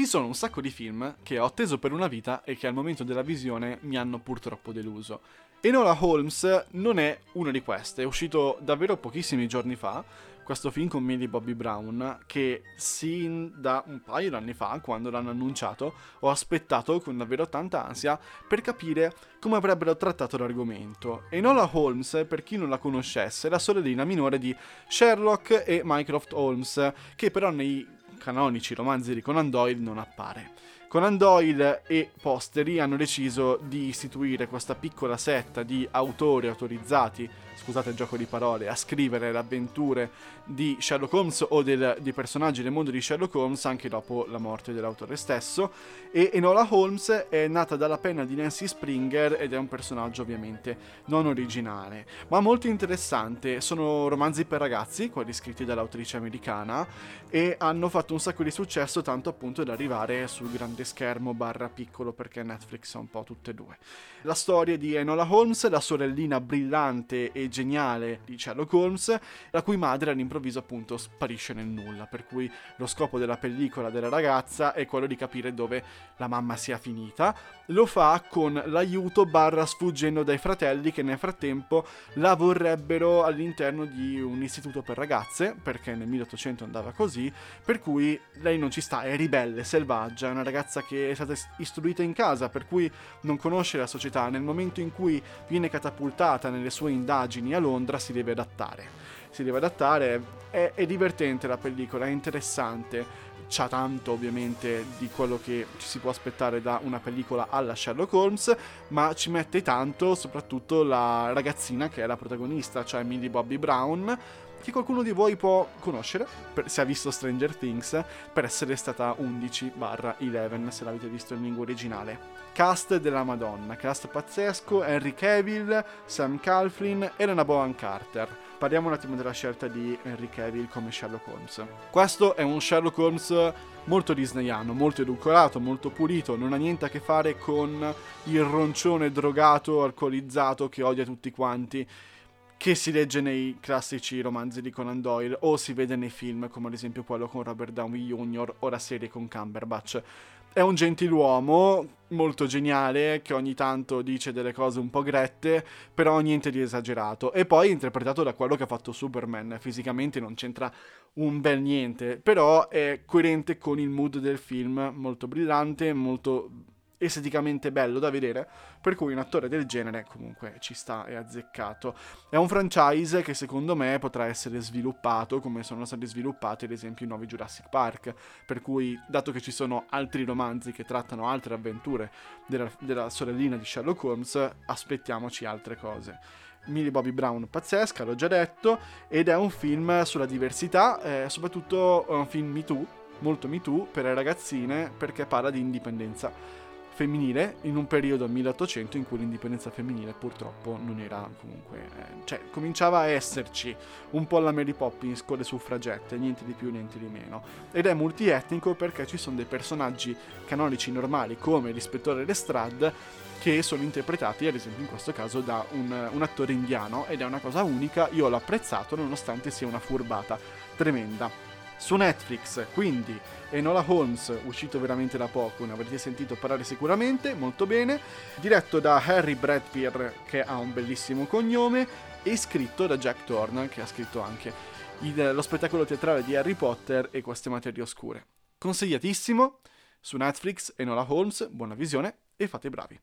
Ci sono un sacco di film che ho atteso per una vita e che al momento della visione mi hanno purtroppo deluso. Enola Holmes non è una di queste, è uscito davvero pochissimi giorni fa, questo film con Millie Bobby Brown che sin da un paio di anni fa, quando l'hanno annunciato, ho aspettato con davvero tanta ansia per capire come avrebbero trattato l'argomento. Enola Holmes, per chi non la conoscesse, è la sorellina minore di Sherlock e Mycroft Holmes, che però nei canonici romanzi di Conan Doyle non appare. Conan Doyle e posteri hanno deciso di istituire questa piccola setta di autori autorizzati scusate il gioco di parole, a scrivere le avventure di Sherlock Holmes o del, dei personaggi del mondo di Sherlock Holmes anche dopo la morte dell'autore stesso. E Enola Holmes è nata dalla penna di Nancy Springer ed è un personaggio ovviamente non originale, ma molto interessante. Sono romanzi per ragazzi, quelli scritti dall'autrice americana, e hanno fatto un sacco di successo, tanto appunto da arrivare sul grande schermo barra piccolo perché Netflix ha un po' tutte e due. La storia di Enola Holmes, la sorellina brillante e geniale di Sherlock Holmes, la cui madre all'improvviso appunto sparisce nel nulla, per cui lo scopo della pellicola della ragazza è quello di capire dove la mamma sia finita. Lo fa con l'aiuto barra sfuggendo dai fratelli che nel frattempo la vorrebbero all'interno di un istituto per ragazze, perché nel 1800 andava così, per cui lei non ci sta, è ribelle, selvaggia, è una ragazza che è stata istruita in casa, per cui non conosce la società, nel momento in cui viene catapultata nelle sue indagini a Londra, si deve adattare. Si deve adattare, è, è divertente la pellicola, è interessante. C'ha tanto ovviamente di quello che ci si può aspettare da una pellicola alla Sherlock Holmes, ma ci mette tanto soprattutto la ragazzina che è la protagonista, cioè Millie Bobby Brown, che qualcuno di voi può conoscere, per, se ha visto Stranger Things, per essere stata 11-11, se l'avete visto in lingua originale. Cast della Madonna, cast pazzesco, Henry Cavill, Sam Calflin, Elena Bohan Carter. Parliamo un attimo della scelta di Henry Cavill come Sherlock Holmes. Questo è un Sherlock Holmes molto disneyano, molto edulcorato, molto pulito, non ha niente a che fare con il roncione drogato, alcolizzato che odia tutti quanti che si legge nei classici romanzi di Conan Doyle o si vede nei film come ad esempio quello con Robert Downey Jr. o la serie con Cumberbatch. È un gentiluomo molto geniale che ogni tanto dice delle cose un po' grette, però niente di esagerato. E poi interpretato da quello che ha fatto Superman. Fisicamente non c'entra un bel niente, però è coerente con il mood del film, molto brillante, molto esteticamente bello da vedere, per cui un attore del genere comunque ci sta e azzeccato. È un franchise che secondo me potrà essere sviluppato come sono stati sviluppati ad esempio i nuovi Jurassic Park, per cui dato che ci sono altri romanzi che trattano altre avventure della, della sorellina di Sherlock Holmes, aspettiamoci altre cose. Millie Bobby Brown pazzesca, l'ho già detto, ed è un film sulla diversità, eh, soprattutto un film Me Too, molto Me Too per le ragazzine perché parla di indipendenza femminile in un periodo 1800 in cui l'indipendenza femminile purtroppo non era comunque eh, cioè cominciava a esserci un po' la Mary Poppins con le suffragette niente di più niente di meno. Ed è multietnico perché ci sono dei personaggi canonici normali come l'ispettore Lestrade che sono interpretati ad esempio in questo caso da un, un attore indiano ed è una cosa unica io l'ho apprezzato nonostante sia una furbata tremenda su Netflix, quindi Enola Holmes, uscito veramente da poco, ne avrete sentito parlare sicuramente, molto bene, diretto da Harry Bradpier che ha un bellissimo cognome e scritto da Jack Thorne che ha scritto anche il, lo spettacolo teatrale di Harry Potter e queste materie oscure. Consigliatissimo su Netflix Enola Holmes, buona visione e fate bravi.